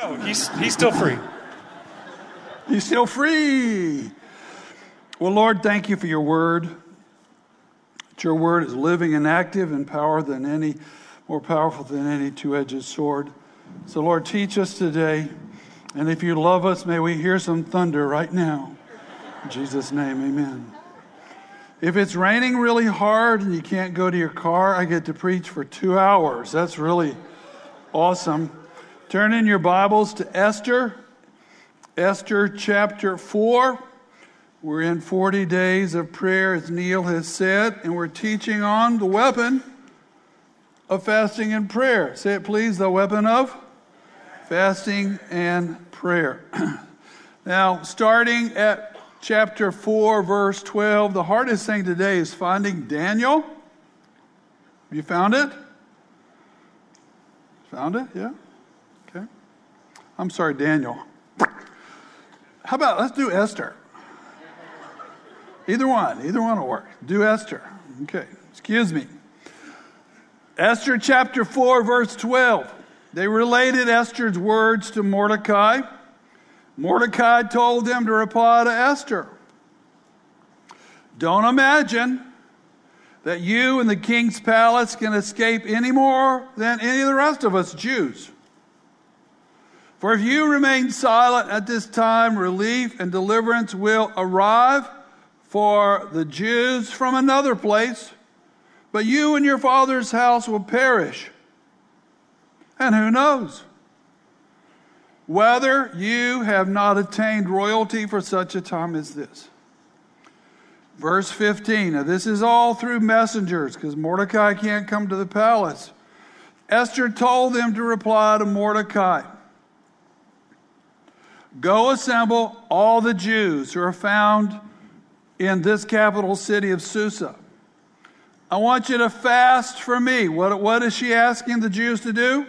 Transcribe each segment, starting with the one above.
No, he's, he's still free. He's still free. Well, Lord, thank you for your word. That your word is living and active and power than any, more powerful than any two-edged sword. So, Lord, teach us today. And if you love us, may we hear some thunder right now. In Jesus' name, amen. If it's raining really hard and you can't go to your car, I get to preach for two hours. That's really awesome. Turn in your Bibles to Esther, Esther chapter 4. We're in 40 days of prayer, as Neil has said, and we're teaching on the weapon of fasting and prayer. Say it, please the weapon of fasting and prayer. now, starting at chapter 4, verse 12, the hardest thing today is finding Daniel. Have you found it? Found it? Yeah? I'm sorry, Daniel. How about let's do Esther? Either one, either one will work. Do Esther. Okay, excuse me. Esther chapter 4, verse 12. They related Esther's words to Mordecai. Mordecai told them to reply to Esther Don't imagine that you and the king's palace can escape any more than any of the rest of us Jews. For if you remain silent at this time, relief and deliverance will arrive for the Jews from another place, but you and your father's house will perish. And who knows? Whether you have not attained royalty for such a time as this. Verse 15. Now, this is all through messengers because Mordecai can't come to the palace. Esther told them to reply to Mordecai Go assemble all the Jews who are found in this capital city of Susa. I want you to fast for me. What, what is she asking the Jews to do?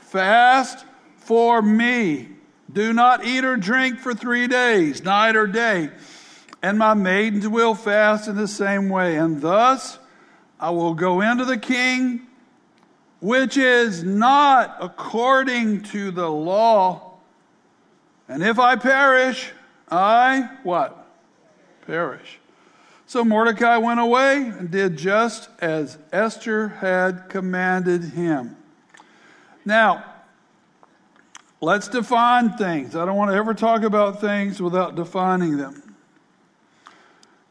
Fast for me. Do not eat or drink for three days, night or day. And my maidens will fast in the same way. And thus I will go into the king, which is not according to the law. And if I perish, I what? perish. So Mordecai went away and did just as Esther had commanded him. Now, let's define things. I don't want to ever talk about things without defining them.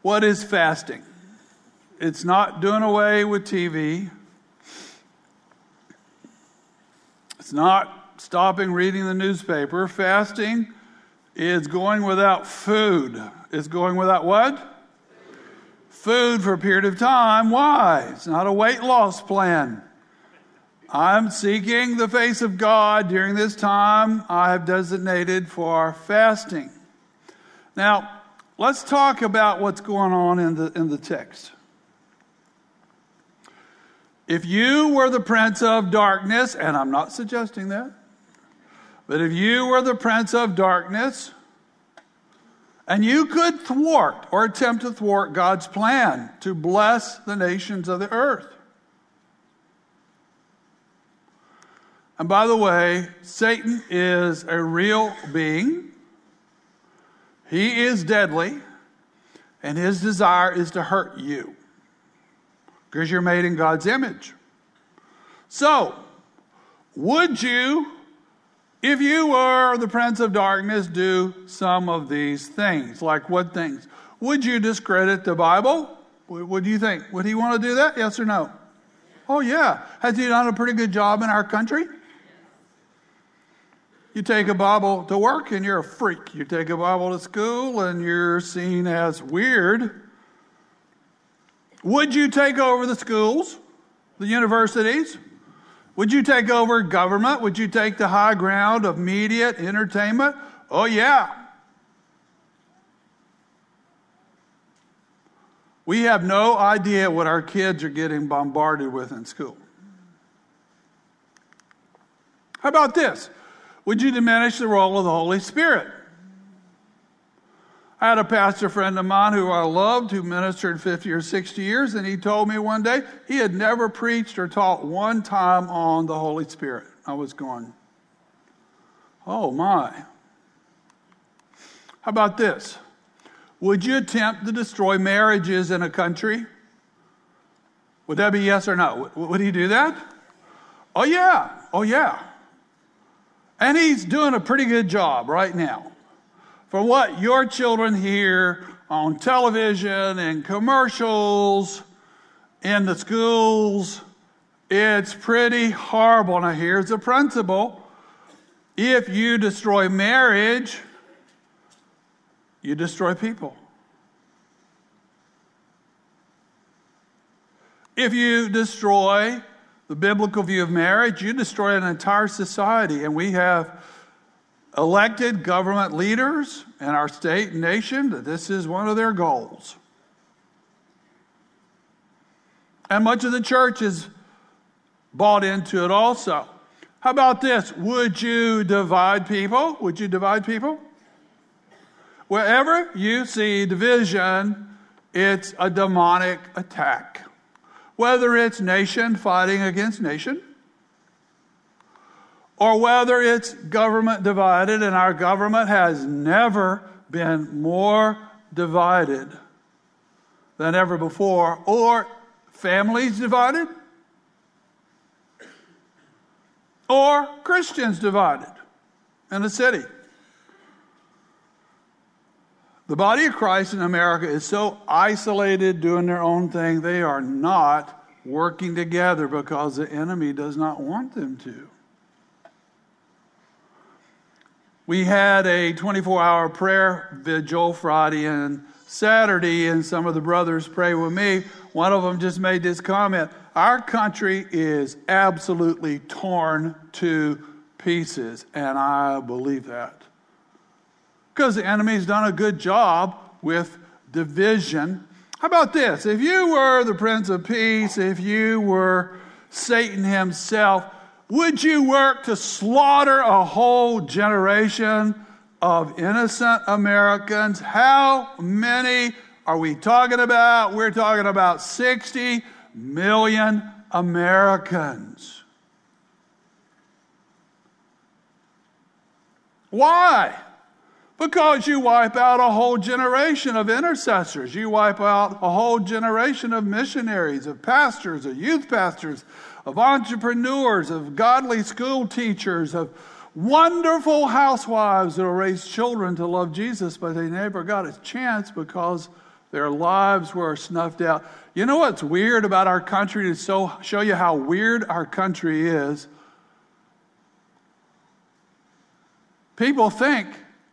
What is fasting? It's not doing away with TV. It's not stopping reading the newspaper. Fasting is going without food. Is going without what? Food for a period of time. Why? It's not a weight loss plan. I'm seeking the face of God during this time I have designated for fasting. Now, let's talk about what's going on in the, in the text. If you were the prince of darkness, and I'm not suggesting that, but if you were the prince of darkness, and you could thwart or attempt to thwart God's plan to bless the nations of the earth. And by the way, Satan is a real being. He is deadly, and his desire is to hurt you because you're made in God's image. So, would you if you were the prince of darkness, do some of these things. Like what things? Would you discredit the Bible? What do you think? Would he want to do that? Yes or no? Oh, yeah. Has he done a pretty good job in our country? You take a Bible to work and you're a freak. You take a Bible to school and you're seen as weird. Would you take over the schools, the universities? Would you take over government? Would you take the high ground of media, entertainment? Oh, yeah. We have no idea what our kids are getting bombarded with in school. How about this? Would you diminish the role of the Holy Spirit? I had a pastor friend of mine who I loved who ministered 50 or 60 years, and he told me one day he had never preached or taught one time on the Holy Spirit. I was going, Oh my. How about this? Would you attempt to destroy marriages in a country? Would that be yes or no? Would he do that? Oh, yeah. Oh, yeah. And he's doing a pretty good job right now. For what your children hear on television and commercials in the schools, it's pretty horrible. Now, here's the principle if you destroy marriage, you destroy people. If you destroy the biblical view of marriage, you destroy an entire society. And we have elected government leaders in our state and nation that this is one of their goals. And much of the church is bought into it also. How about this? Would you divide people? Would you divide people? Wherever you see division, it's a demonic attack. Whether it's nation fighting against nation, or whether it's government divided, and our government has never been more divided than ever before, or families divided, or Christians divided in a city. The body of Christ in America is so isolated, doing their own thing, they are not working together because the enemy does not want them to. We had a 24 hour prayer vigil Friday and Saturday, and some of the brothers pray with me. One of them just made this comment Our country is absolutely torn to pieces, and I believe that. Because the enemy's done a good job with division. How about this? If you were the Prince of Peace, if you were Satan himself, would you work to slaughter a whole generation of innocent Americans? How many are we talking about? We're talking about 60 million Americans. Why? Because you wipe out a whole generation of intercessors. You wipe out a whole generation of missionaries, of pastors, of youth pastors, of entrepreneurs, of godly school teachers, of wonderful housewives that will raise children to love Jesus, but they never got a chance because their lives were snuffed out. You know what's weird about our country to so, show you how weird our country is? People think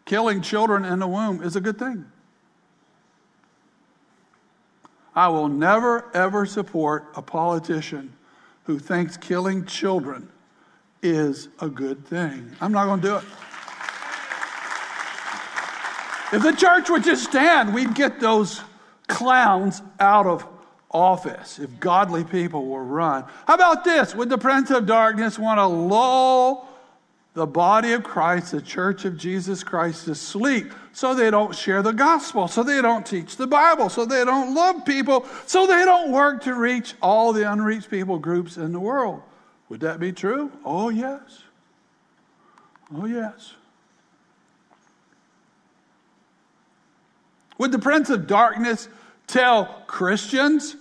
killing children in the womb is a good thing. I will never, ever support a politician who thinks killing children is a good thing. I'm not going to do it. If the church would just stand, we'd get those clowns out of office if godly people were run. How about this? Would the prince of darkness want to lull the body of Christ, the church of Jesus Christ, to sleep so they don't share the gospel, so they don't teach the Bible, so they don't love people, so they don't work to reach all the unreached people groups in the world. Would that be true? Oh, yes. Oh, yes. Would the prince of darkness tell Christians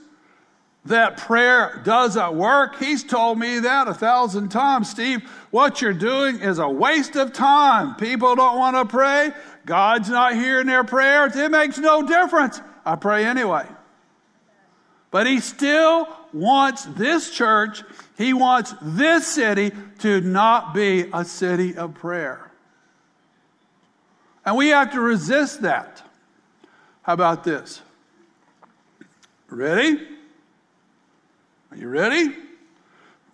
that prayer doesn't work. He's told me that a thousand times. Steve, what you're doing is a waste of time. People don't want to pray. God's not hearing their prayers. It makes no difference. I pray anyway. But he still wants this church, he wants this city to not be a city of prayer. And we have to resist that. How about this? Ready? Are you ready?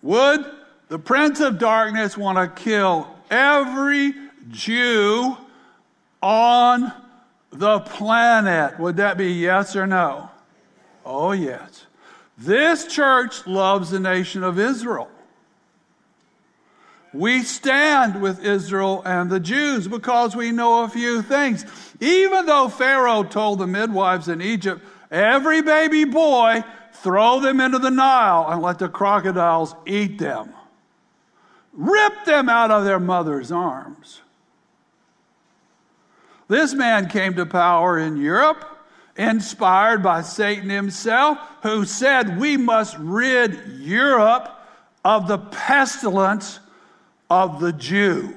Would the prince of darkness want to kill every Jew on the planet? Would that be yes or no? Oh, yes. This church loves the nation of Israel. We stand with Israel and the Jews because we know a few things. Even though Pharaoh told the midwives in Egypt, every baby boy Throw them into the Nile and let the crocodiles eat them. Rip them out of their mother's arms. This man came to power in Europe, inspired by Satan himself, who said, We must rid Europe of the pestilence of the Jew.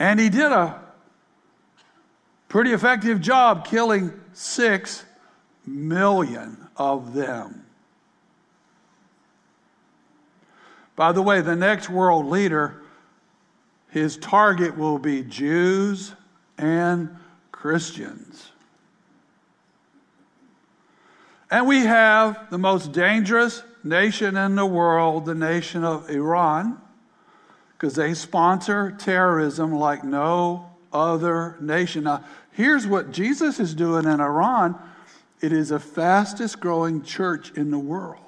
And he did a pretty effective job killing six million of them. By the way, the next world leader, his target will be Jews and Christians. And we have the most dangerous nation in the world, the nation of Iran, because they sponsor terrorism like no other nation. Now, here's what Jesus is doing in Iran it is the fastest growing church in the world.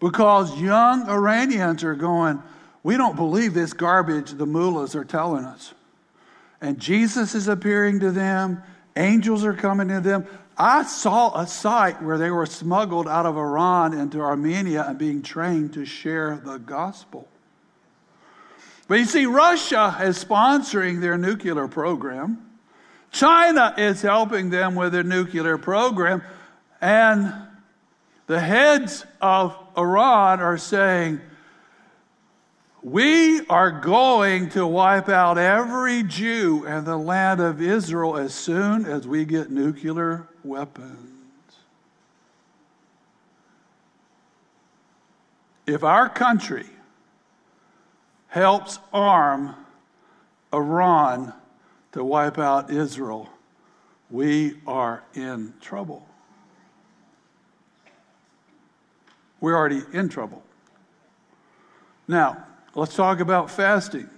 Because young Iranians are going, we don't believe this garbage the mullahs are telling us. And Jesus is appearing to them, angels are coming to them. I saw a site where they were smuggled out of Iran into Armenia and being trained to share the gospel. But you see, Russia is sponsoring their nuclear program. China is helping them with their nuclear program. And the heads of Iran are saying, we are going to wipe out every Jew in the land of Israel as soon as we get nuclear weapons. If our country helps arm Iran to wipe out Israel, we are in trouble. We're already in trouble. Now, let's talk about fasting.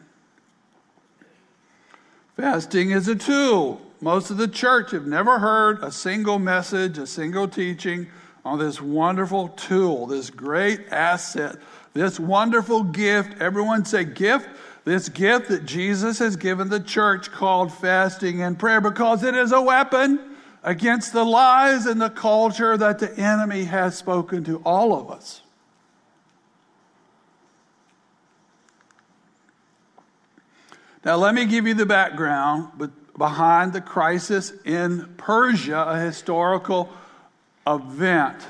Fasting is a tool. Most of the church have never heard a single message, a single teaching on this wonderful tool, this great asset, this wonderful gift. Everyone say gift. This gift that Jesus has given the church called fasting and prayer because it is a weapon against the lies and the culture that the enemy has spoken to all of us. Now, let me give you the background behind the crisis in Persia, a historical event.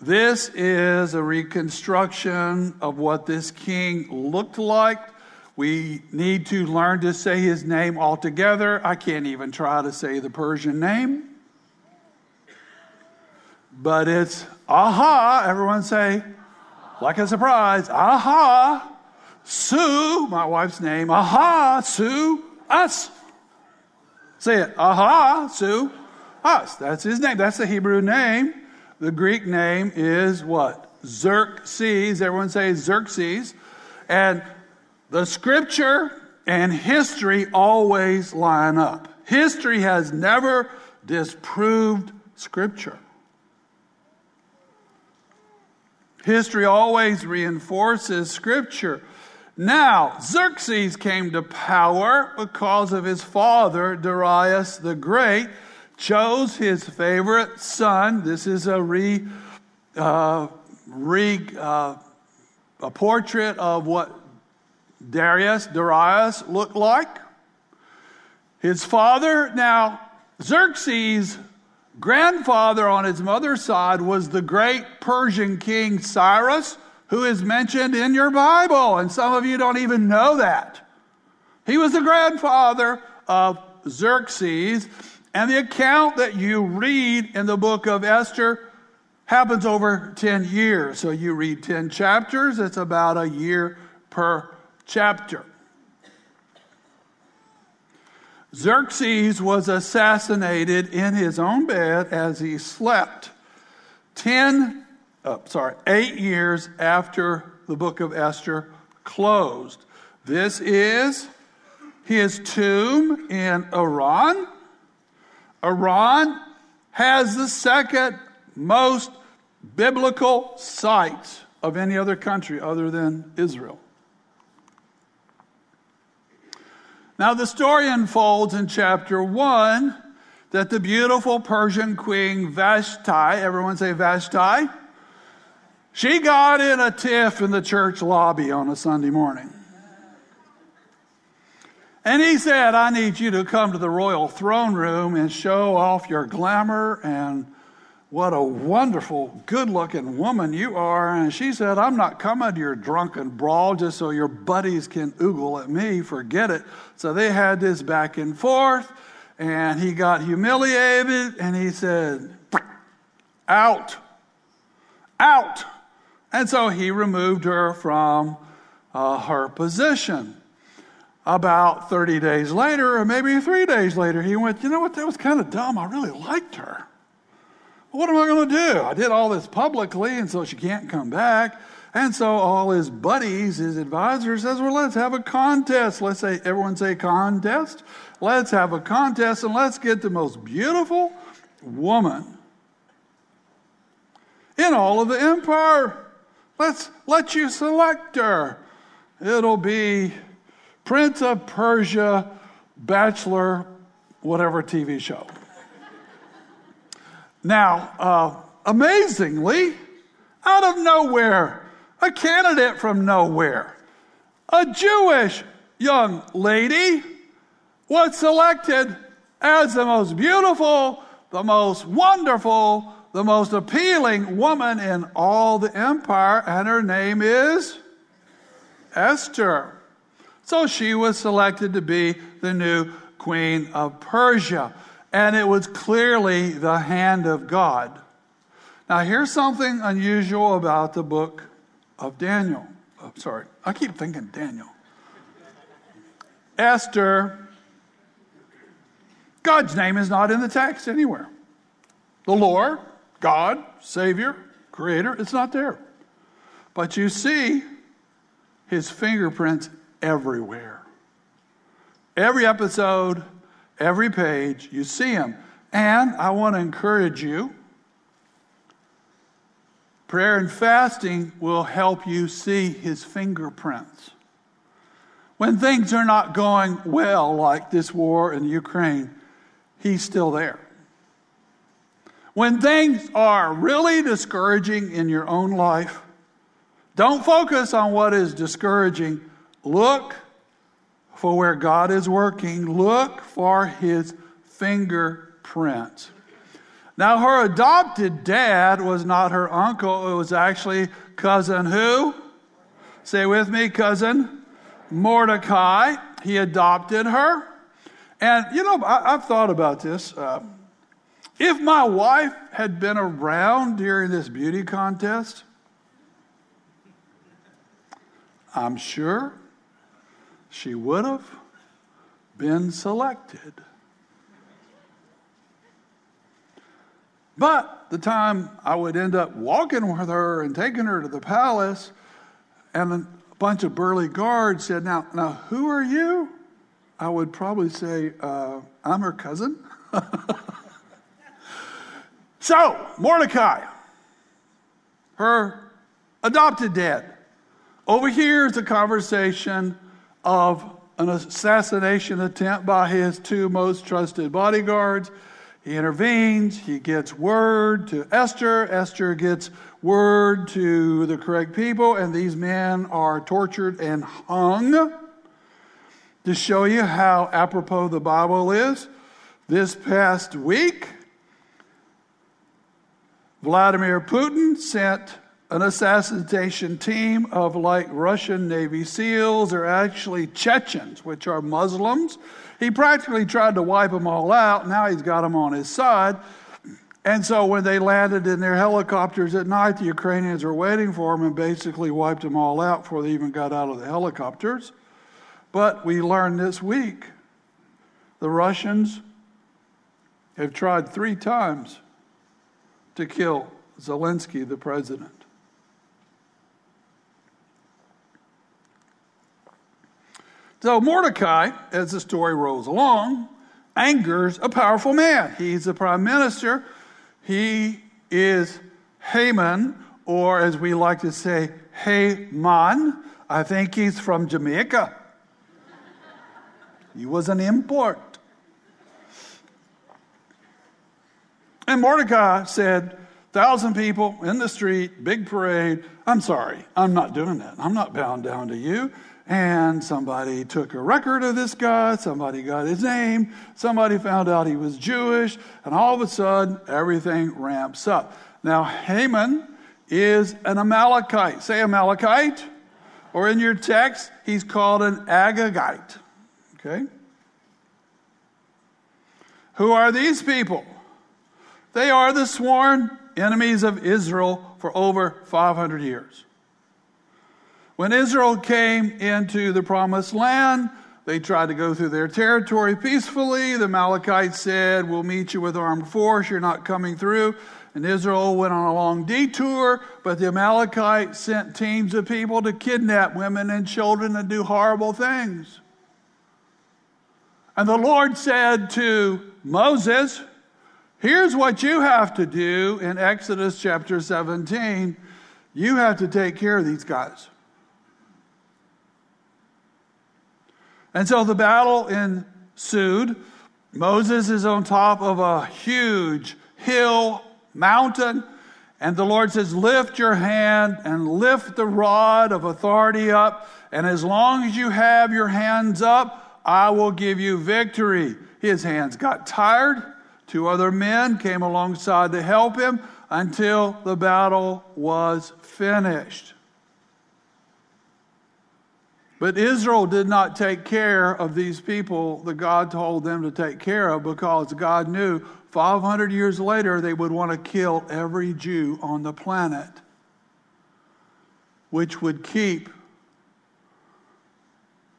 This is a reconstruction of what this king looked like. We need to learn to say his name altogether. I can't even try to say the Persian name. But it's aha. Everyone say, like a surprise, aha. Sue, my wife's name, aha, Sue, us. Say it, aha, Sue, us. That's his name. That's the Hebrew name. The Greek name is what? Xerxes. Everyone say Xerxes. And the scripture and history always line up. History has never disproved scripture. History always reinforces scripture. Now, Xerxes came to power because of his father, Darius the Great, chose his favorite son. This is a re, uh, re uh, a portrait of what Darius, Darius looked like. His father, now Xerxes' grandfather on his mother's side was the great Persian king Cyrus who is mentioned in your Bible, and some of you don't even know that. He was the grandfather of Xerxes, and the account that you read in the book of Esther happens over 10 years. So you read 10 chapters, it's about a year per chapter. Xerxes was assassinated in his own bed as he slept. 10 uh, sorry, eight years after the book of Esther closed. This is his tomb in Iran. Iran has the second most biblical sites of any other country other than Israel. Now, the story unfolds in chapter 1 that the beautiful Persian queen Vashti, everyone say Vashti, she got in a tiff in the church lobby on a Sunday morning. And he said, I need you to come to the royal throne room and show off your glamour and what a wonderful, good looking woman you are. And she said, I'm not coming to your drunken brawl just so your buddies can oogle at me. Forget it. So they had this back and forth, and he got humiliated, and he said, Out, out. And so he removed her from uh, her position. About 30 days later, or maybe three days later, he went, You know what? That was kind of dumb. I really liked her. What am I going to do? I did all this publicly, and so she can't come back. And so all his buddies, his advisors, says, "Well, let's have a contest. Let's say everyone say contest. Let's have a contest, and let's get the most beautiful woman in all of the empire. Let's let you select her. It'll be Prince of Persia, Bachelor, whatever TV show." Now, uh, amazingly, out of nowhere, a candidate from nowhere, a Jewish young lady, was selected as the most beautiful, the most wonderful, the most appealing woman in all the empire, and her name is Esther. So she was selected to be the new queen of Persia and it was clearly the hand of God. Now, here's something unusual about the book of Daniel. Oh, sorry, I keep thinking Daniel. Esther, God's name is not in the text anywhere. The Lord, God, Savior, Creator, it's not there. But you see his fingerprints everywhere. Every episode, Every page, you see him. And I want to encourage you prayer and fasting will help you see his fingerprints. When things are not going well, like this war in Ukraine, he's still there. When things are really discouraging in your own life, don't focus on what is discouraging. Look for where God is working, look for his fingerprint. Now, her adopted dad was not her uncle, it was actually cousin who? Say with me, cousin Mordecai. He adopted her. And, you know, I, have thought about this. Uh, if my wife had been around during this beauty contest, I'm sure she would have been selected. But the time I would end up walking with her and taking her to the palace, and a bunch of burly guards said, Now, now who are you? I would probably say, uh, I'm her cousin. so, Mordecai, her adopted dad, overhears the conversation of an assassination attempt by his two most trusted bodyguards. He intervenes, he gets word to Esther, Esther gets word to the correct people, and these men are tortured and hung. To show you how apropos the Bible is, this past week, Vladimir Putin sent an assassination team of like Russian Navy SEALs are actually Chechens, which are Muslims. He practically tried to wipe them all out. Now he's got them on his side. And so when they landed in their helicopters at night, the Ukrainians were waiting for them and basically wiped them all out before they even got out of the helicopters. But we learned this week the Russians have tried three times to kill Zelensky, the president. So Mordecai, as the story rolls along, angers a powerful man. He's the prime minister. He is Haman, or as we like to say, Haman. I think he's from Jamaica. He was an import. And Mordecai said, thousand people in the street, big parade. I'm sorry, I'm not doing that. I'm not bound down to you. And somebody took a record of this guy, somebody got his name, somebody found out he was Jewish, and all of a sudden everything ramps up. Now, Haman is an Amalekite. Say Amalekite. Or in your text, he's called an Agagite. Okay? Who are these people? They are the sworn enemies of Israel for over 500 years. When Israel came into the promised land, they tried to go through their territory peacefully. The Amalekites said, We'll meet you with armed force. You're not coming through. And Israel went on a long detour, but the Amalekites sent teams of people to kidnap women and children and do horrible things. And the Lord said to Moses, Here's what you have to do in Exodus chapter 17. You have to take care of these guys. And so the battle ensued. Moses is on top of a huge hill, mountain, and the Lord says, Lift your hand and lift the rod of authority up. And as long as you have your hands up, I will give you victory. His hands got tired. Two other men came alongside to help him until the battle was finished. But Israel did not take care of these people that God told them to take care of because God knew 500 years later they would want to kill every Jew on the planet, which would keep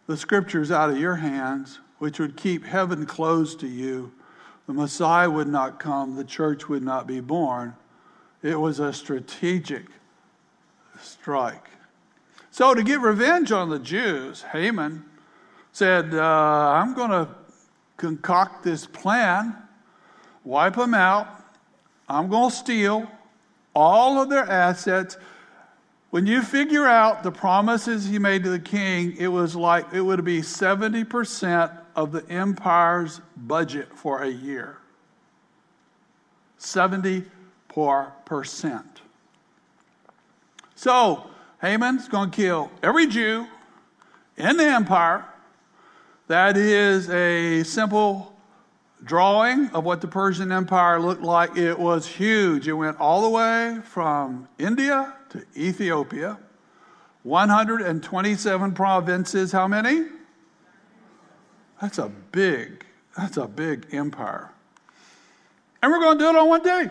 the scriptures out of your hands, which would keep heaven closed to you. The Messiah would not come, the church would not be born. It was a strategic strike. So, to get revenge on the Jews, Haman said, uh, I'm going to concoct this plan, wipe them out. I'm going to steal all of their assets. When you figure out the promises he made to the king, it was like it would be 70% of the empire's budget for a year. 70%. So, Haman's going to kill every Jew in the empire. That is a simple drawing of what the Persian Empire looked like. It was huge. It went all the way from India to Ethiopia. 127 provinces. How many? That's a big, that's a big empire. And we're going to do it on one day.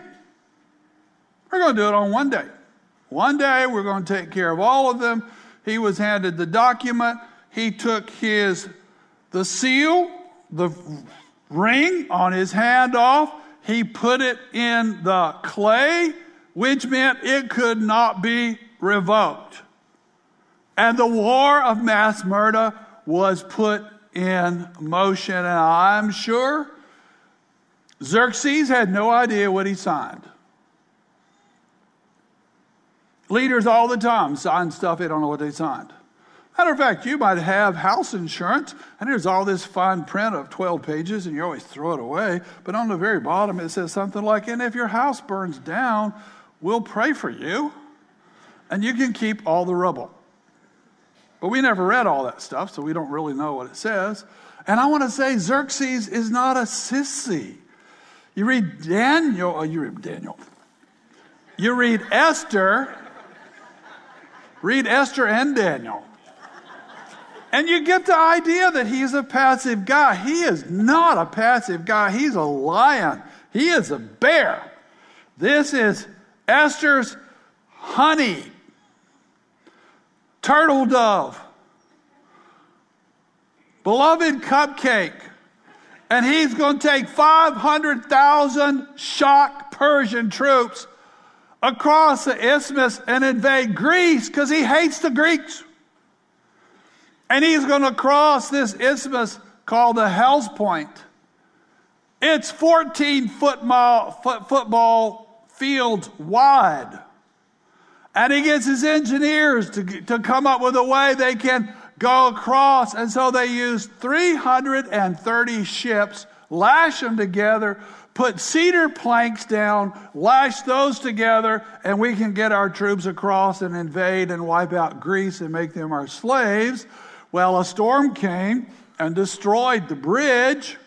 We're going to do it on one day. One day we're going to take care of all of them. He was handed the document. He took his the seal, the ring on his hand off. He put it in the clay, which meant it could not be revoked. And the war of mass murder was put in motion. And I'm sure Xerxes had no idea what he signed. Leaders all the time sign stuff, they don't know what they signed. Matter of fact, you might have house insurance, and there's all this fine print of 12 pages, and you always throw it away. But on the very bottom, it says something like, And if your house burns down, we'll pray for you, and you can keep all the rubble. But we never read all that stuff, so we don't really know what it says. And I want to say Xerxes is not a sissy. You read Daniel, oh, you read Daniel. You read Esther, Read Esther and Daniel. And you get the idea that he's a passive guy. He is not a passive guy. He's a lion. He is a bear. This is Esther's honey, turtle dove, beloved cupcake. And he's going to take 500,000 shock Persian troops across the isthmus and invade Greece because he hates the Greeks. And he's going to cross this isthmus called the Hellespont. It's 14 foot mile, foot, football fields wide. And he gets his engineers to, to come up with a way they can go across. And so they use 330 ships, lash them together, put cedar planks down, lash those together, and we can get our troops across and invade and wipe out Greece and make them our slaves. Well, a storm came and destroyed the bridge,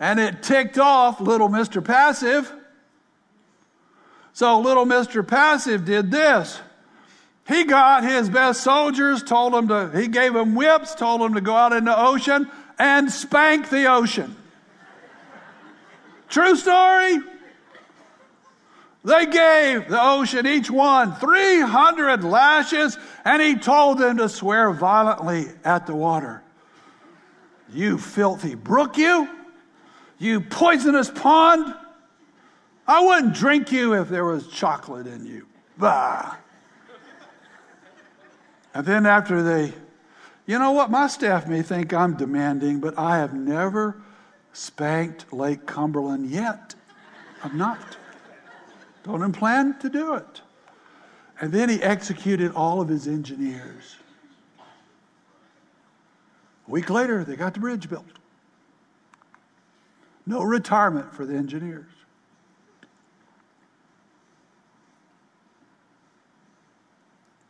and it ticked off little Mr. Passive. So little Mr. Passive did this. He got his best soldiers, told them to, he gave them whips, told them to go out in the ocean and spank the ocean. True story. They gave the ocean each one 300 lashes, and he told them to swear violently at the water. You filthy brook, you! You poisonous pond! I wouldn't drink you if there was chocolate in you. Bah! And then after they, you know what? My staff may think I'm demanding, but I have never spanked Lake Cumberland yet. I'm not. Don't plan to do it. And then he executed all of his engineers. A week later, they got the bridge built. No retirement for the engineers.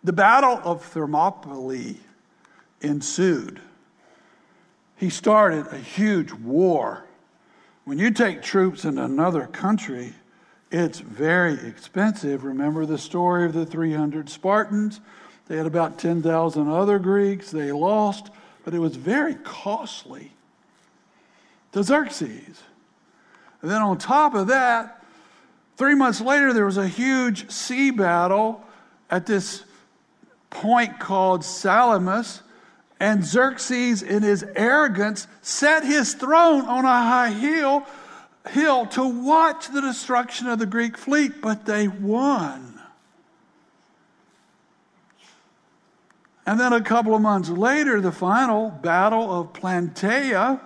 The Battle of Thermopylae ensued. He started a huge war. When you take troops in another country, it's very expensive. Remember the story of the 300 Spartans? They had about 10,000 other Greeks. They lost, but it was very costly to Xerxes. And then on top of that, three months later, there was a huge sea battle at this point called Salamis, and Xerxes, in his arrogance, set his throne on a high hill, hill to watch the destruction of the Greek fleet, but they won. And then a couple of months later, the final battle of Plataea,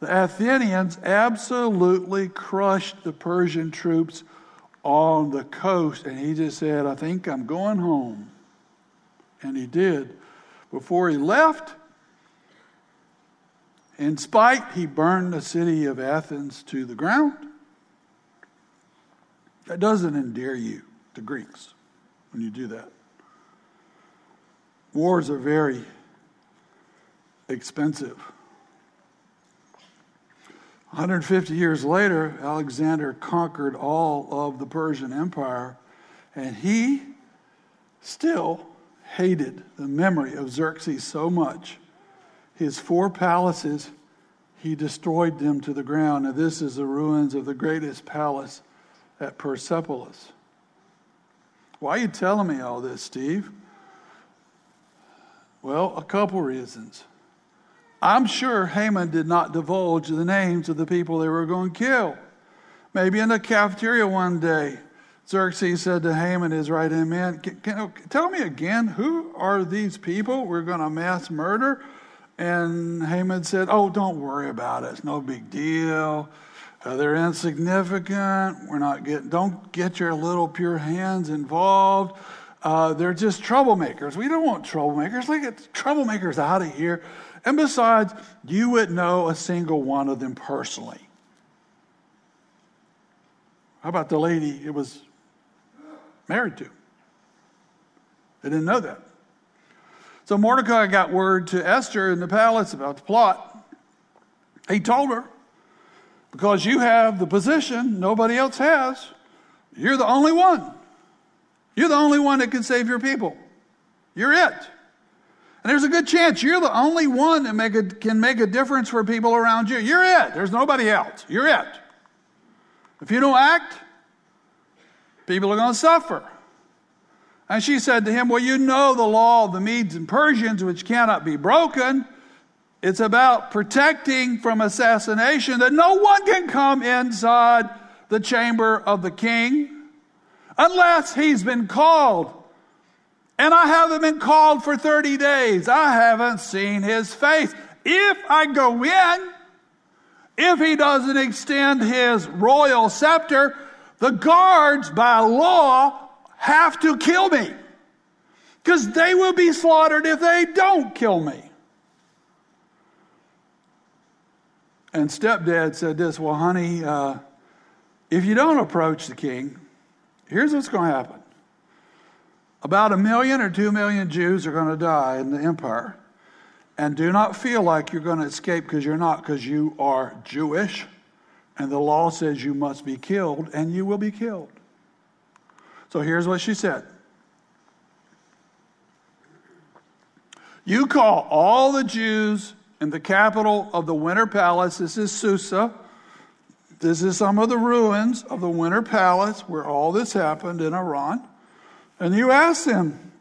the Athenians absolutely crushed the Persian troops on the coast. And he just said, I think I'm going home. And he did. Before he left, in spite, he burned the city of Athens to the ground. That doesn't endear you to Greeks when you do that. Wars are very expensive. 150 years later, Alexander conquered all of the Persian Empire, and he still hated the memory of Xerxes so much. His four palaces, he destroyed them to the ground. And this is the ruins of the greatest palace at Persepolis. Why are you telling me all this, Steve? Well, a couple reasons. I'm sure Haman did not divulge the names of the people they were going to kill. Maybe in the cafeteria one day, Xerxes said to Haman, his right hand man, can, can, Tell me again, who are these people we're going to mass murder? And Haman said, Oh, don't worry about it. It's no big deal. Uh, they're insignificant. We're not getting, don't get your little pure hands involved. Uh, they're just troublemakers. We don't want troublemakers. Let's get troublemakers out of here. And besides, you wouldn't know a single one of them personally. How about the lady it was married to. They didn't know that. So Mordecai got word to Esther in the palace about the plot. He told her, because you have the position nobody else has, you're the only one. You're the only one that can save your people. You're it. And there's a good chance you're the only one that make a, can make a difference for people around you. You're it. There's nobody else. You're it. If you don't act, people are going to suffer. And she said to him, Well, you know the law of the Medes and Persians, which cannot be broken. It's about protecting from assassination that no one can come inside the chamber of the king unless he's been called. And I haven't been called for 30 days. I haven't seen his face. If I go in, if he doesn't extend his royal scepter, the guards, by law, have to kill me because they will be slaughtered if they don't kill me. And stepdad said this Well, honey, uh, if you don't approach the king, here's what's going to happen. About a million or two million Jews are going to die in the empire. And do not feel like you're going to escape because you're not, because you are Jewish. And the law says you must be killed, and you will be killed. So here's what she said You call all the Jews in the capital of the Winter Palace, this is Susa. This is some of the ruins of the Winter Palace where all this happened in Iran. And you ask them,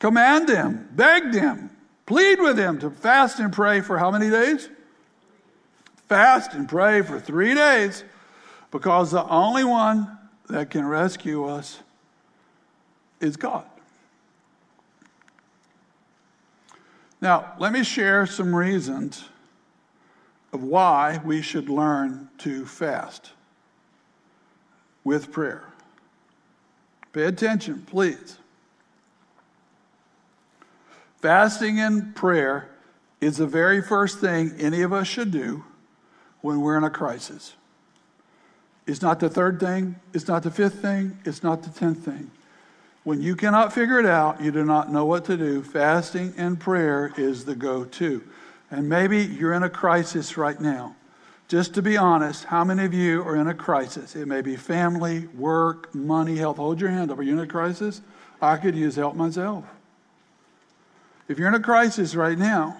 command them, beg them, plead with them to fast and pray for how many days? Fast and pray for three days because the only one that can rescue us is God. Now, let me share some reasons of why we should learn to fast with prayer. Pay attention, please. Fasting and prayer is the very first thing any of us should do when we're in a crisis. It's not the third thing, it's not the fifth thing, it's not the tenth thing. When you cannot figure it out, you do not know what to do, fasting and prayer is the go to. And maybe you're in a crisis right now. Just to be honest, how many of you are in a crisis? It may be family, work, money, health. Hold your hand up. Are you in a crisis? I could use help myself. If you're in a crisis right now,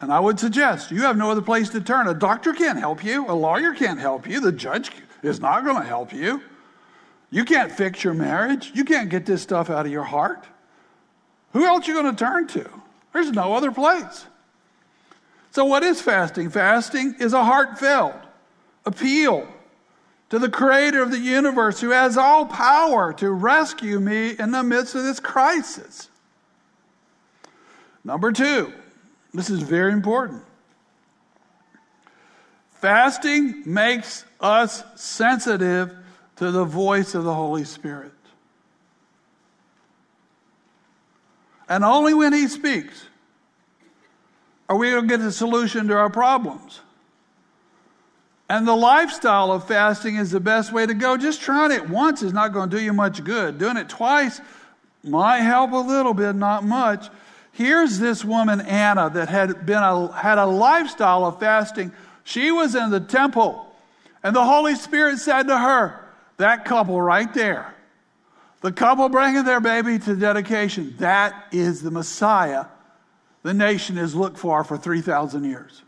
and I would suggest you have no other place to turn. A doctor can't help you, a lawyer can't help you, the judge is not going to help you. You can't fix your marriage. You can't get this stuff out of your heart. Who else are you going to turn to? There's no other place. So, what is fasting? Fasting is a heartfelt appeal to the creator of the universe who has all power to rescue me in the midst of this crisis. Number two, this is very important. Fasting makes us sensitive to the voice of the Holy Spirit. And only when He speaks are we going to get the solution to our problems. And the lifestyle of fasting is the best way to go. Just trying it once is not going to do you much good. Doing it twice might help a little bit, not much. Here's this woman, Anna, that had, been a, had a lifestyle of fasting. She was in the temple, and the Holy Spirit said to her, That couple right there, the couple bringing their baby to dedication, that is the Messiah the nation has looked for for 3,000 years.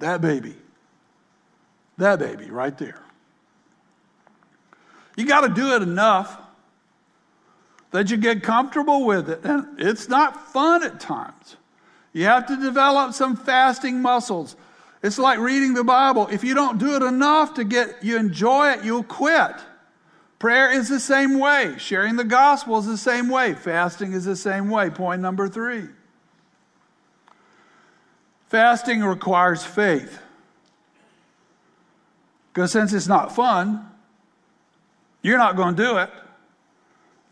That baby. That baby right there. You got to do it enough that you get comfortable with it. And it's not fun at times. You have to develop some fasting muscles. It's like reading the Bible. If you don't do it enough to get you enjoy it, you'll quit. Prayer is the same way. Sharing the gospel is the same way. Fasting is the same way. Point number three. Fasting requires faith. Because since it's not fun, you're not going to do it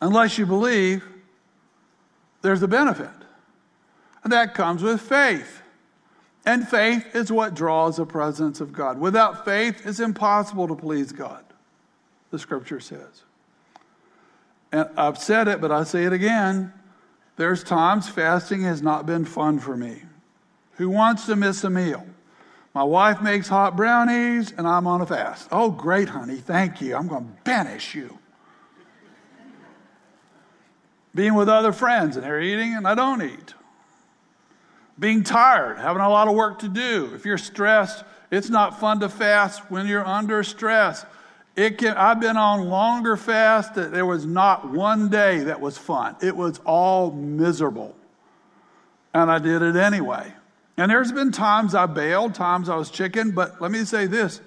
unless you believe there's a benefit. And that comes with faith. And faith is what draws the presence of God. Without faith, it's impossible to please God, the scripture says. And I've said it, but I say it again. There's times fasting has not been fun for me. Who wants to miss a meal? My wife makes hot brownies and I'm on a fast. Oh, great, honey. Thank you. I'm going to banish you being with other friends and they're eating and I don't eat. Being tired, having a lot of work to do. If you're stressed, it's not fun to fast when you're under stress. It can, I've been on longer fasts that there was not one day that was fun. It was all miserable. And I did it anyway. And there's been times I bailed, times I was chicken, but let me say this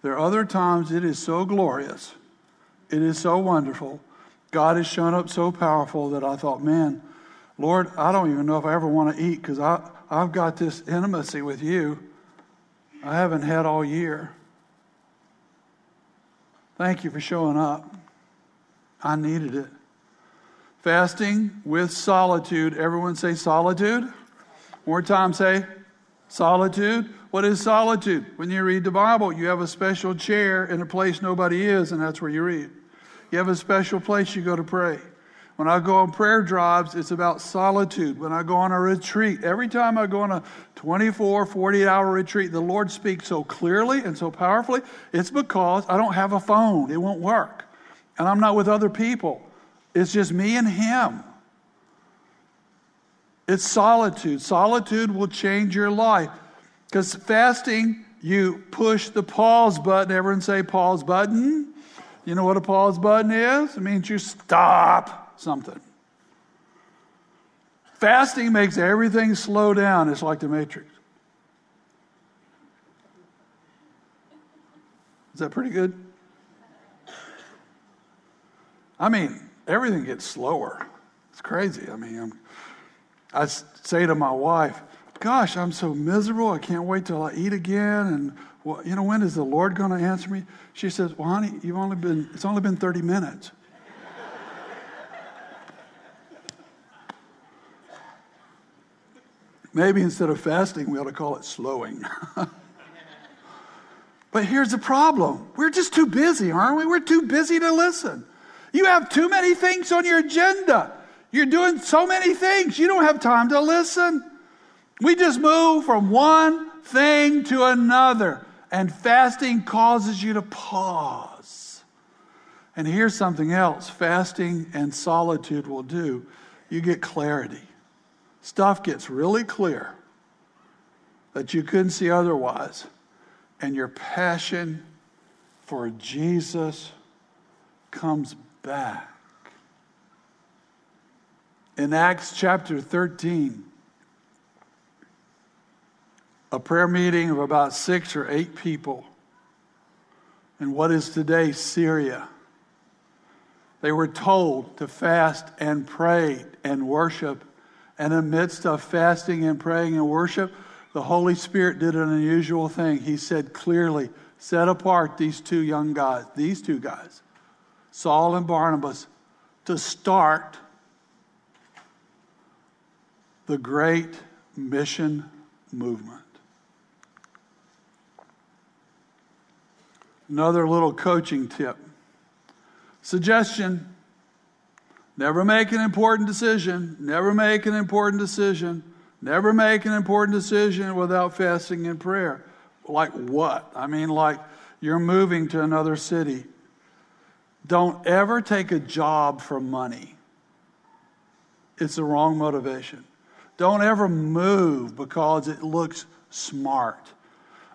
there are other times it is so glorious, it is so wonderful God has shown up so powerful that I thought, man, Lord, I don't even know if I ever want to eat because I've got this intimacy with you I haven't had all year. Thank you for showing up. I needed it. Fasting with solitude. Everyone say solitude. More time say solitude. What is solitude? When you read the Bible, you have a special chair in a place nobody is, and that's where you read. You have a special place you go to pray. When I go on prayer drives, it's about solitude. When I go on a retreat, every time I go on a 24, 48 hour retreat, the Lord speaks so clearly and so powerfully. It's because I don't have a phone, it won't work. And I'm not with other people, it's just me and Him. It's solitude. Solitude will change your life. Because fasting, you push the pause button. Everyone say pause button. You know what a pause button is? It means you stop something. Fasting makes everything slow down. It's like the Matrix. Is that pretty good? I mean, everything gets slower. It's crazy. I mean, I'm, I say to my wife, Gosh, I'm so miserable. I can't wait till I eat again. And, well, you know, when is the Lord going to answer me? She says, Well, honey, you've only been, it's only been 30 minutes. Maybe instead of fasting, we ought to call it slowing. but here's the problem we're just too busy, aren't we? We're too busy to listen. You have too many things on your agenda. You're doing so many things, you don't have time to listen. We just move from one thing to another, and fasting causes you to pause. And here's something else fasting and solitude will do you get clarity. Stuff gets really clear that you couldn't see otherwise, and your passion for Jesus comes back. In Acts chapter 13, a prayer meeting of about six or eight people in what is today Syria. They were told to fast and pray and worship. And amidst of fasting and praying and worship, the Holy Spirit did an unusual thing. He said clearly, set apart these two young guys, these two guys, Saul and Barnabas, to start the great mission movement. Another little coaching tip. Suggestion never make an important decision. Never make an important decision. Never make an important decision without fasting and prayer. Like what? I mean, like you're moving to another city. Don't ever take a job for money, it's the wrong motivation. Don't ever move because it looks smart.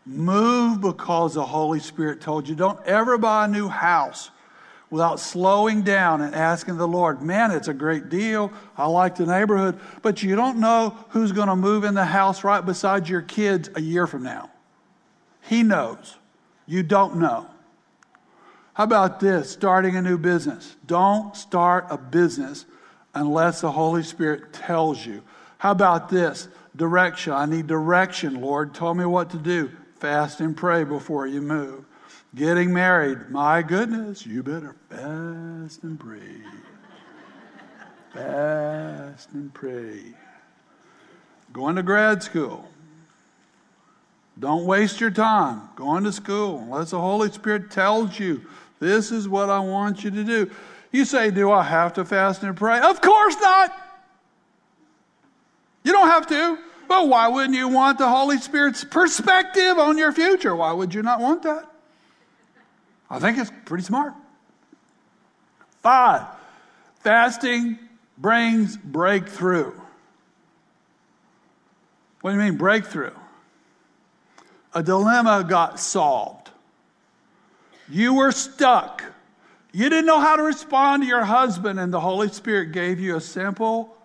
Move because the Holy Spirit told you. Don't ever buy a new house without slowing down and asking the Lord, man, it's a great deal. I like the neighborhood, but you don't know who's going to move in the house right beside your kids a year from now. He knows. You don't know. How about this? Starting a new business. Don't start a business unless the Holy Spirit tells you. How about this? Direction. I need direction, Lord. Tell me what to do. Fast and pray before you move. Getting married, my goodness, you better fast and pray. fast and pray. Going to grad school. Don't waste your time going to school unless the Holy Spirit tells you this is what I want you to do. You say, Do I have to fast and pray? Of course not. You don't have to. But why wouldn't you want the Holy Spirit's perspective on your future? Why would you not want that? I think it's pretty smart. Five, fasting brings breakthrough. What do you mean, breakthrough? A dilemma got solved. You were stuck. You didn't know how to respond to your husband, and the Holy Spirit gave you a simple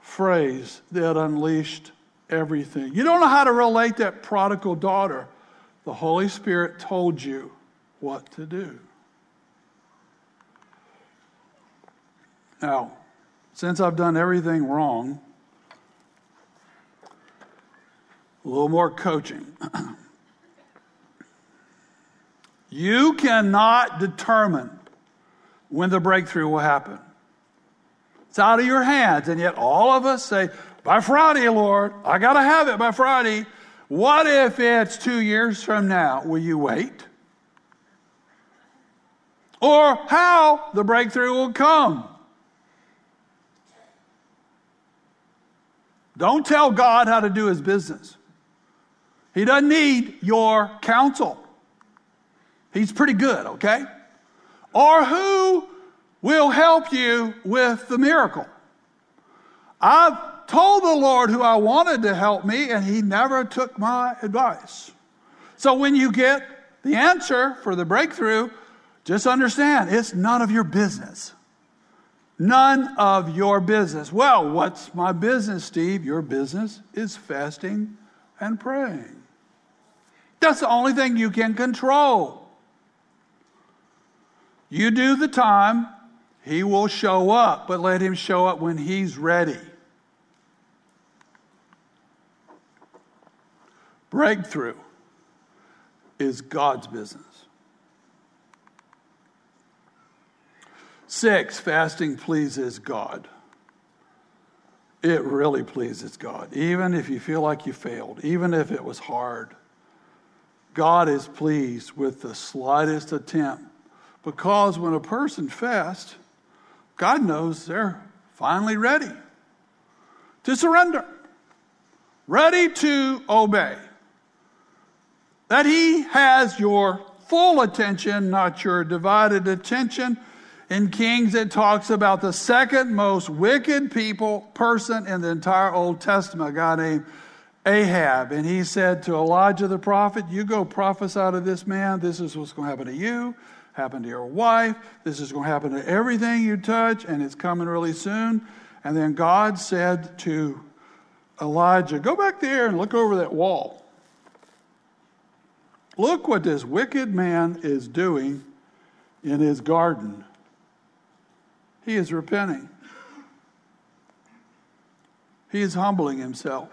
phrase that unleashed everything. You don't know how to relate that prodigal daughter. The Holy Spirit told you what to do. Now, since I've done everything wrong, a little more coaching. you cannot determine when the breakthrough will happen. It's out of your hands. And yet all of us say, by Friday, Lord, I got to have it by Friday. What if it's two years from now? Will you wait? Or how the breakthrough will come. Don't tell God how to do his business. He doesn't need your counsel. He's pretty good, okay? Or who will help you with the miracle? I've told the Lord who I wanted to help me, and he never took my advice. So when you get the answer for the breakthrough, just understand it's none of your business. None of your business. Well, what's my business, Steve? Your business is fasting and praying. That's the only thing you can control. You do the time, he will show up, but let him show up when he's ready. Breakthrough is God's business. Six, fasting pleases God. It really pleases God, even if you feel like you failed, even if it was hard. God is pleased with the slightest attempt because when a person fasts, God knows they're finally ready to surrender, ready to obey. That He has your full attention, not your divided attention. In Kings, it talks about the second most wicked people, person in the entire Old Testament, a guy named Ahab. And he said to Elijah the prophet, You go prophesy to this man. This is what's going to happen to you happen to your wife. This is going to happen to everything you touch, and it's coming really soon. And then God said to Elijah, Go back there and look over that wall. Look what this wicked man is doing in his garden. He is repenting, he is humbling himself.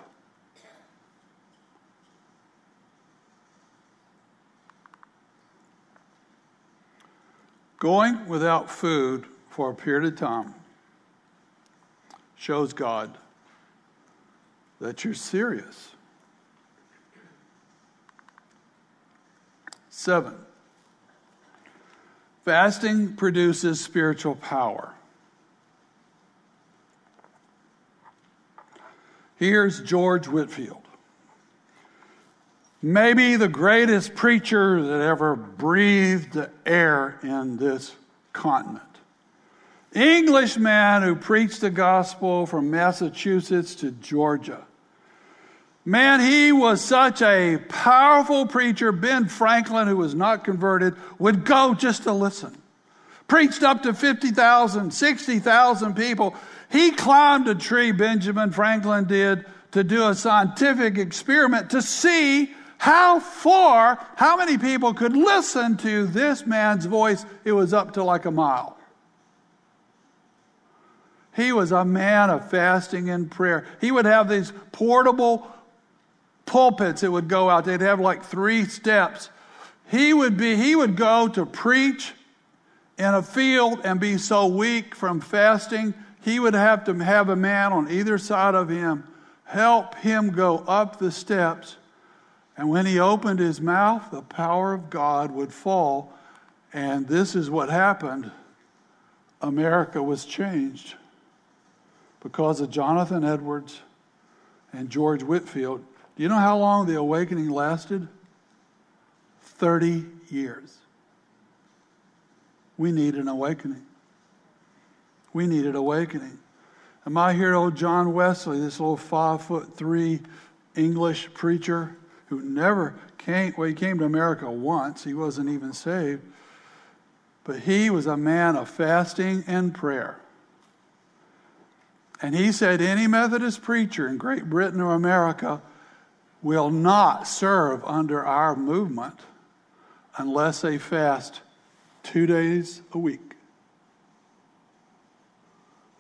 Going without food for a period of time shows God that you're serious. Seven, fasting produces spiritual power. Here's George Whitefield maybe the greatest preacher that ever breathed the air in this continent. Englishman who preached the gospel from Massachusetts to Georgia. Man, he was such a powerful preacher. Ben Franklin, who was not converted, would go just to listen. Preached up to 50,000, 60,000 people. He climbed a tree, Benjamin Franklin did, to do a scientific experiment to see how far, how many people could listen to this man's voice? It was up to like a mile. He was a man of fasting and prayer. He would have these portable pulpits that would go out. They'd have like three steps. He would be, he would go to preach in a field and be so weak from fasting, he would have to have a man on either side of him help him go up the steps and when he opened his mouth, the power of God would fall. And this is what happened America was changed because of Jonathan Edwards and George Whitefield. Do you know how long the awakening lasted? 30 years. We need an awakening. We need an awakening. And my hero, John Wesley, this little five foot three English preacher, who never came, well, he came to America once, he wasn't even saved, but he was a man of fasting and prayer. And he said any Methodist preacher in Great Britain or America will not serve under our movement unless they fast two days a week.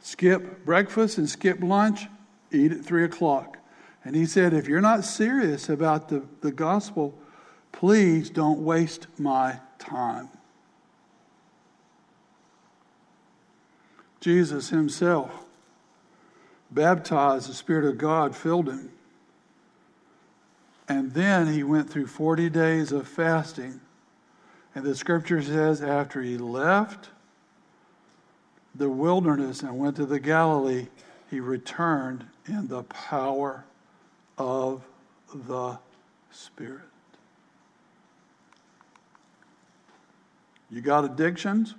Skip breakfast and skip lunch, eat at three o'clock. And he said, If you're not serious about the, the gospel, please don't waste my time. Jesus himself, baptized, the Spirit of God filled him. And then he went through 40 days of fasting. And the scripture says, after he left the wilderness and went to the Galilee, he returned in the power of the Spirit. You got addictions?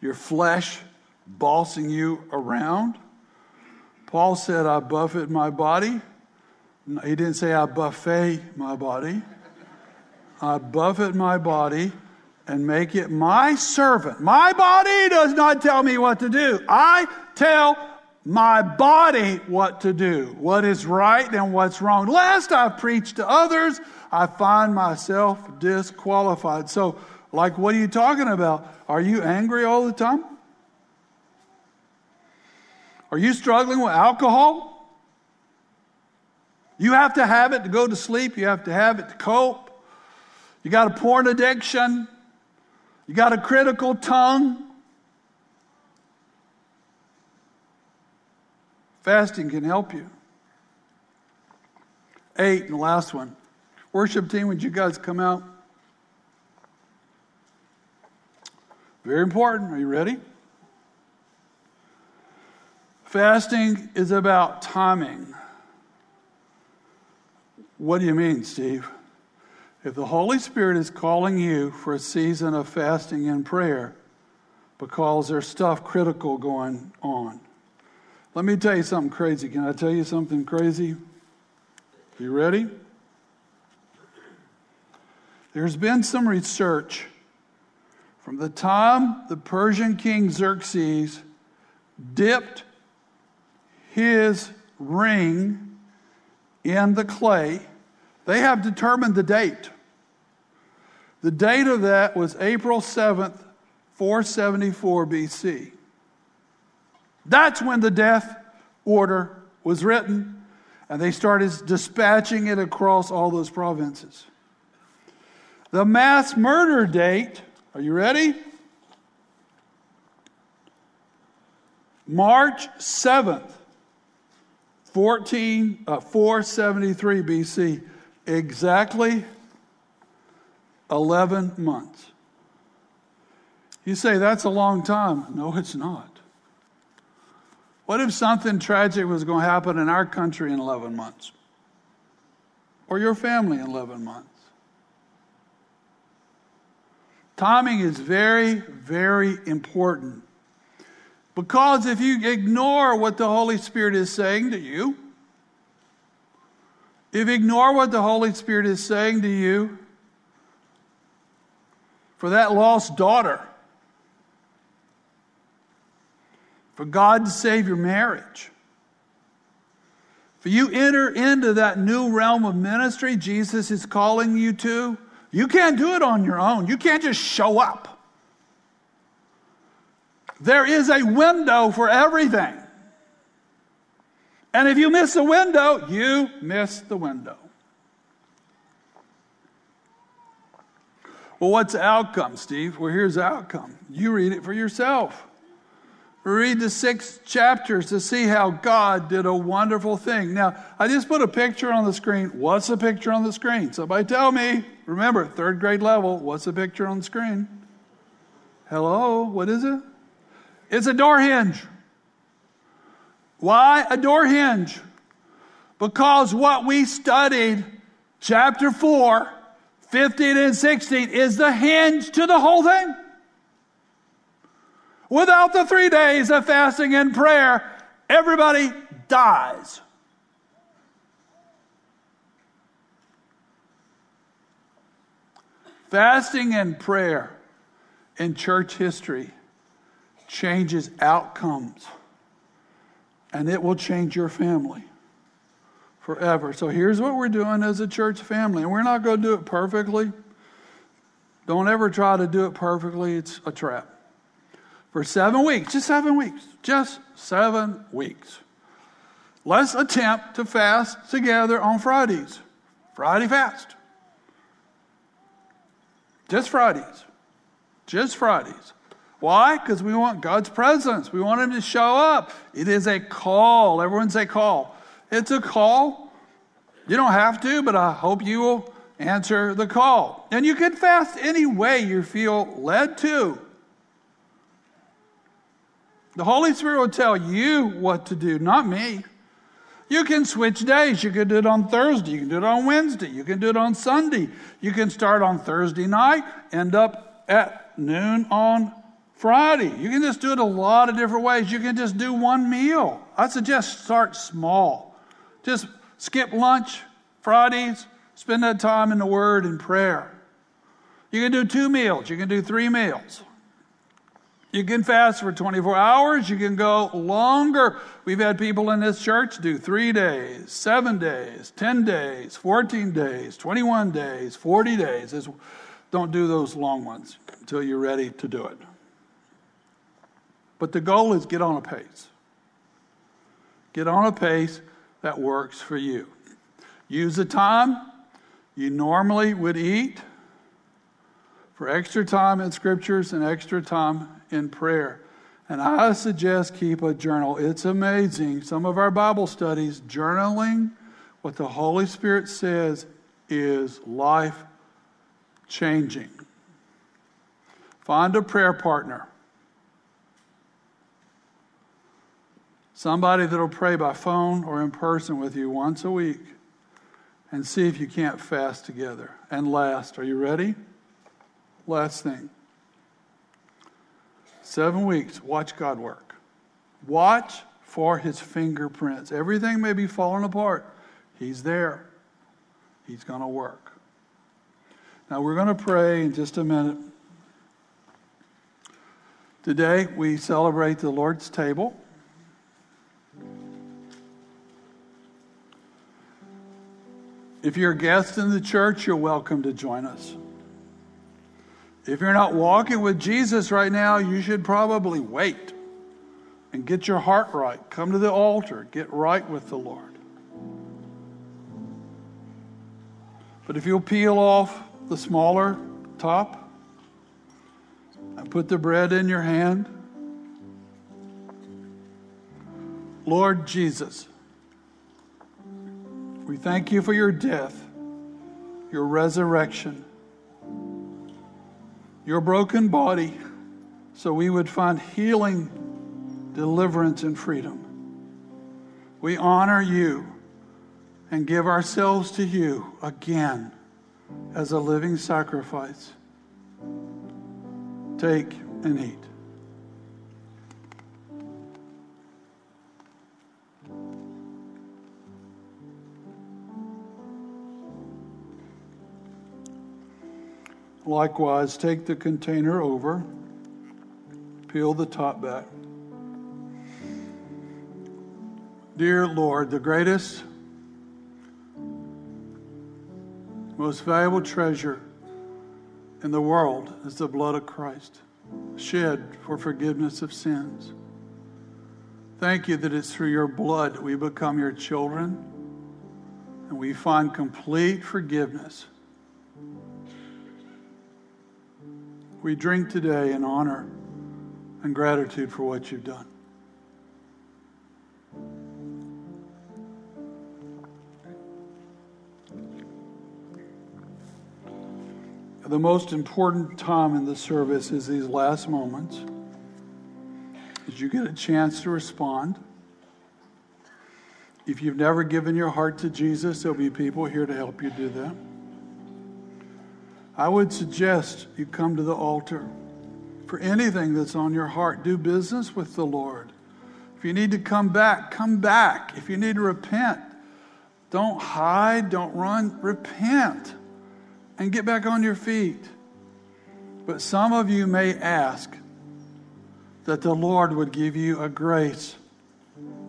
Your flesh bossing you around? Paul said, I buffet my body. He didn't say, I buffet my body. I buffet my body and make it my servant. My body does not tell me what to do. I tell my body what to do, what is right and what's wrong. Lest I preach to others, I find myself disqualified. So, like, what are you talking about? Are you angry all the time? Are you struggling with alcohol? You have to have it to go to sleep, you have to have it to cope. You got a porn addiction, you got a critical tongue. Fasting can help you. Eight, and the last one. Worship team, would you guys come out? Very important. Are you ready? Fasting is about timing. What do you mean, Steve? If the Holy Spirit is calling you for a season of fasting and prayer because there's stuff critical going on, let me tell you something crazy. Can I tell you something crazy? You ready? There's been some research from the time the Persian king Xerxes dipped his ring in the clay, they have determined the date. The date of that was April 7th, 474 BC. That's when the death order was written, and they started dispatching it across all those provinces. The mass murder date, are you ready? March 7th, 14, uh, 473 BC. Exactly 11 months. You say that's a long time. No, it's not. What if something tragic was going to happen in our country in 11 months? Or your family in 11 months? Timing is very, very important. Because if you ignore what the Holy Spirit is saying to you, if you ignore what the Holy Spirit is saying to you for that lost daughter, for God to save your marriage, for you enter into that new realm of ministry Jesus is calling you to, you can't do it on your own. You can't just show up. There is a window for everything. And if you miss the window, you miss the window. Well, what's the outcome, Steve? Well, here's the outcome. You read it for yourself. Read the six chapters to see how God did a wonderful thing. Now, I just put a picture on the screen. What's the picture on the screen? Somebody tell me. Remember, third grade level, what's the picture on the screen? Hello, what is it? It's a door hinge. Why a door hinge? Because what we studied, chapter 4, 15 and 16, is the hinge to the whole thing. Without the three days of fasting and prayer, everybody dies. Fasting and prayer in church history changes outcomes, and it will change your family forever. So here's what we're doing as a church family, and we're not going to do it perfectly. Don't ever try to do it perfectly, it's a trap. For seven weeks, just seven weeks, just seven weeks. Let's attempt to fast together on Fridays. Friday fast. Just Fridays. Just Fridays. Why? Because we want God's presence. We want Him to show up. It is a call. Everyone say call. It's a call. You don't have to, but I hope you will answer the call. And you can fast any way you feel led to. The Holy Spirit will tell you what to do, not me. You can switch days. You can do it on Thursday. You can do it on Wednesday. You can do it on Sunday. You can start on Thursday night, end up at noon on Friday. You can just do it a lot of different ways. You can just do one meal. I suggest start small. Just skip lunch Fridays, spend that time in the Word and prayer. You can do two meals, you can do three meals. You can fast for 24 hours. You can go longer. We've had people in this church do three days, seven days, 10 days, 14 days, 21 days, 40 days. Don't do those long ones until you're ready to do it. But the goal is get on a pace. Get on a pace that works for you. Use the time you normally would eat for extra time in scriptures and extra time in prayer. And I suggest keep a journal. It's amazing. Some of our Bible studies, journaling what the Holy Spirit says is life changing. Find a prayer partner. Somebody that'll pray by phone or in person with you once a week and see if you can't fast together. And last, are you ready? Last thing. Seven weeks, watch God work. Watch for his fingerprints. Everything may be falling apart. He's there. He's going to work. Now, we're going to pray in just a minute. Today, we celebrate the Lord's table. If you're a guest in the church, you're welcome to join us. If you're not walking with Jesus right now, you should probably wait and get your heart right. Come to the altar, get right with the Lord. But if you'll peel off the smaller top and put the bread in your hand, Lord Jesus, we thank you for your death, your resurrection your broken body so we would find healing, deliverance, and freedom. We honor you and give ourselves to you again as a living sacrifice. Take and eat. Likewise, take the container over, peel the top back. Dear Lord, the greatest, most valuable treasure in the world is the blood of Christ, shed for forgiveness of sins. Thank you that it's through your blood we become your children and we find complete forgiveness we drink today in honor and gratitude for what you've done. The most important time in the service is these last moments as you get a chance to respond. If you've never given your heart to Jesus, there'll be people here to help you do that. I would suggest you come to the altar for anything that's on your heart. Do business with the Lord. If you need to come back, come back. If you need to repent, don't hide, don't run, repent and get back on your feet. But some of you may ask that the Lord would give you a grace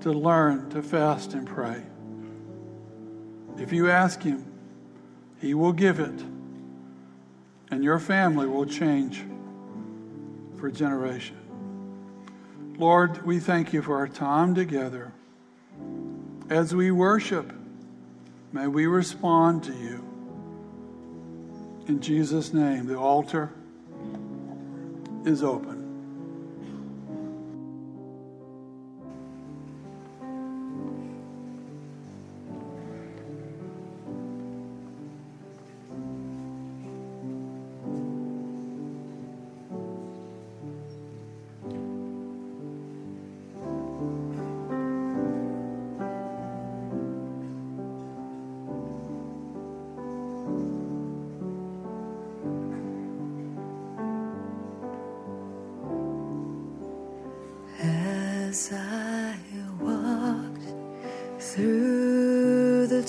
to learn to fast and pray. If you ask Him, He will give it and your family will change for generation. Lord, we thank you for our time together. As we worship, may we respond to you. In Jesus' name, the altar is open.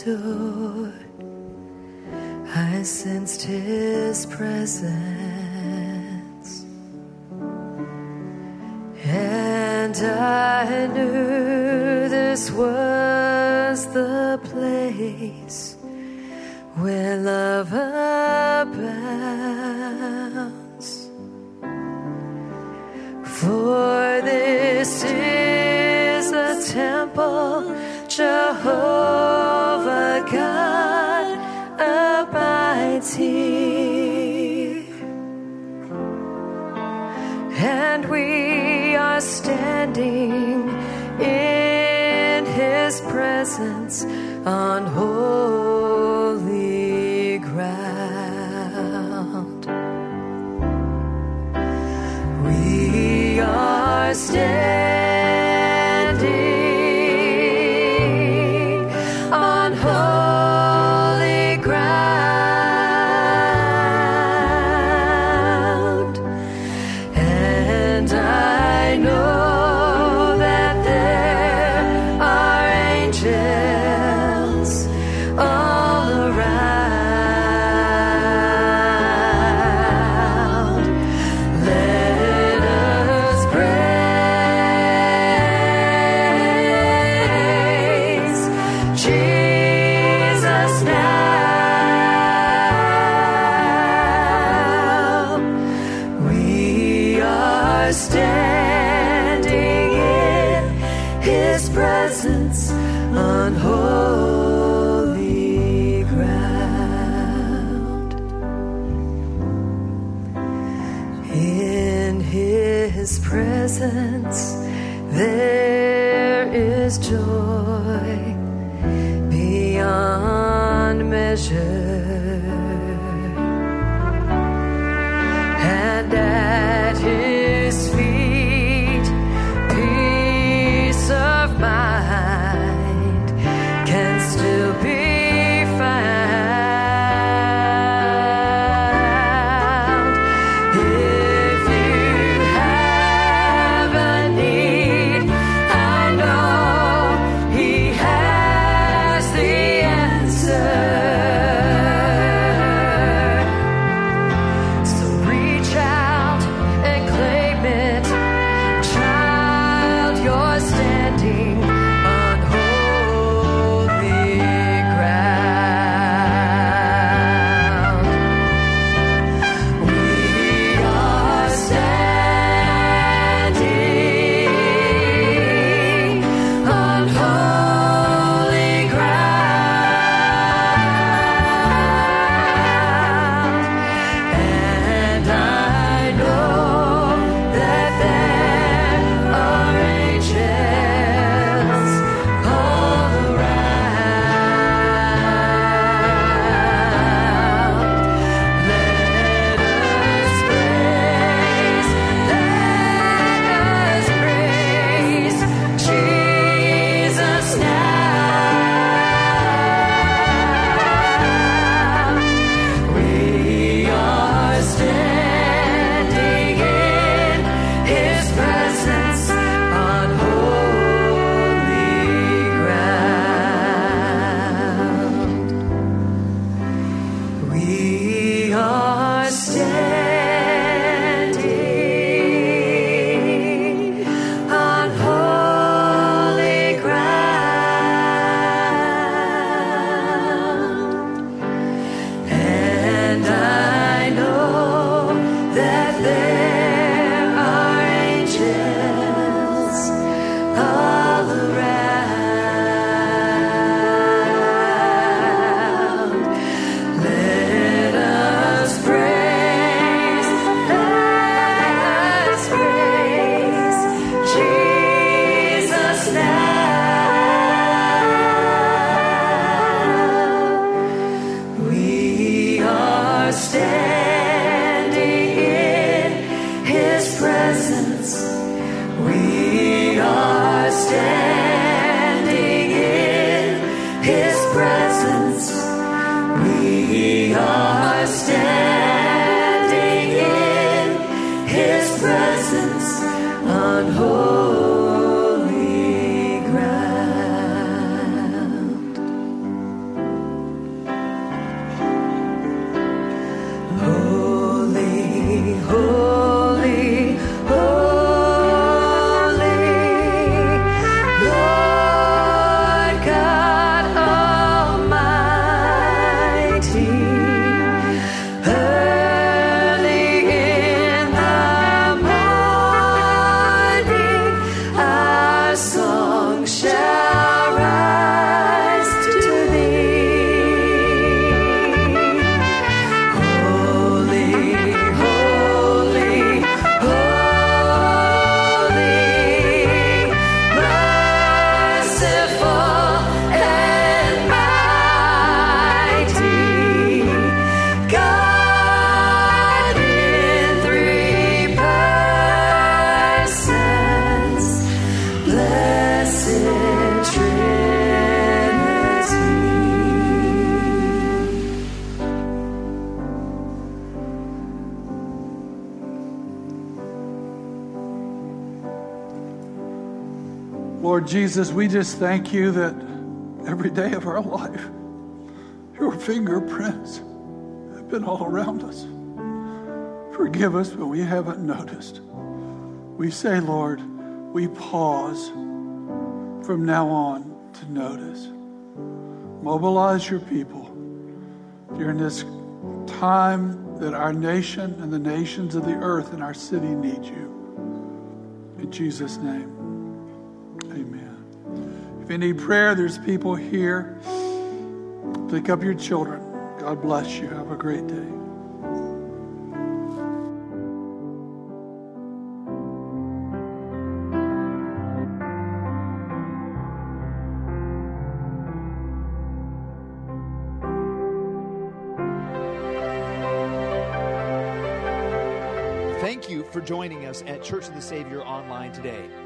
I sensed his presence, and I knew this was. presence there is joy beyond measure. Jesus, we just thank you that every day of our life, your fingerprints have been all around us. Forgive us when we haven't noticed. We say, Lord, we pause from now on to notice. Mobilize your people during this time that our nation and the nations of the earth and our city need you. In Jesus' name. If you need prayer, there's people here. Pick up your children. God bless you. Have a great day. Thank you for joining us at Church of the Savior online today.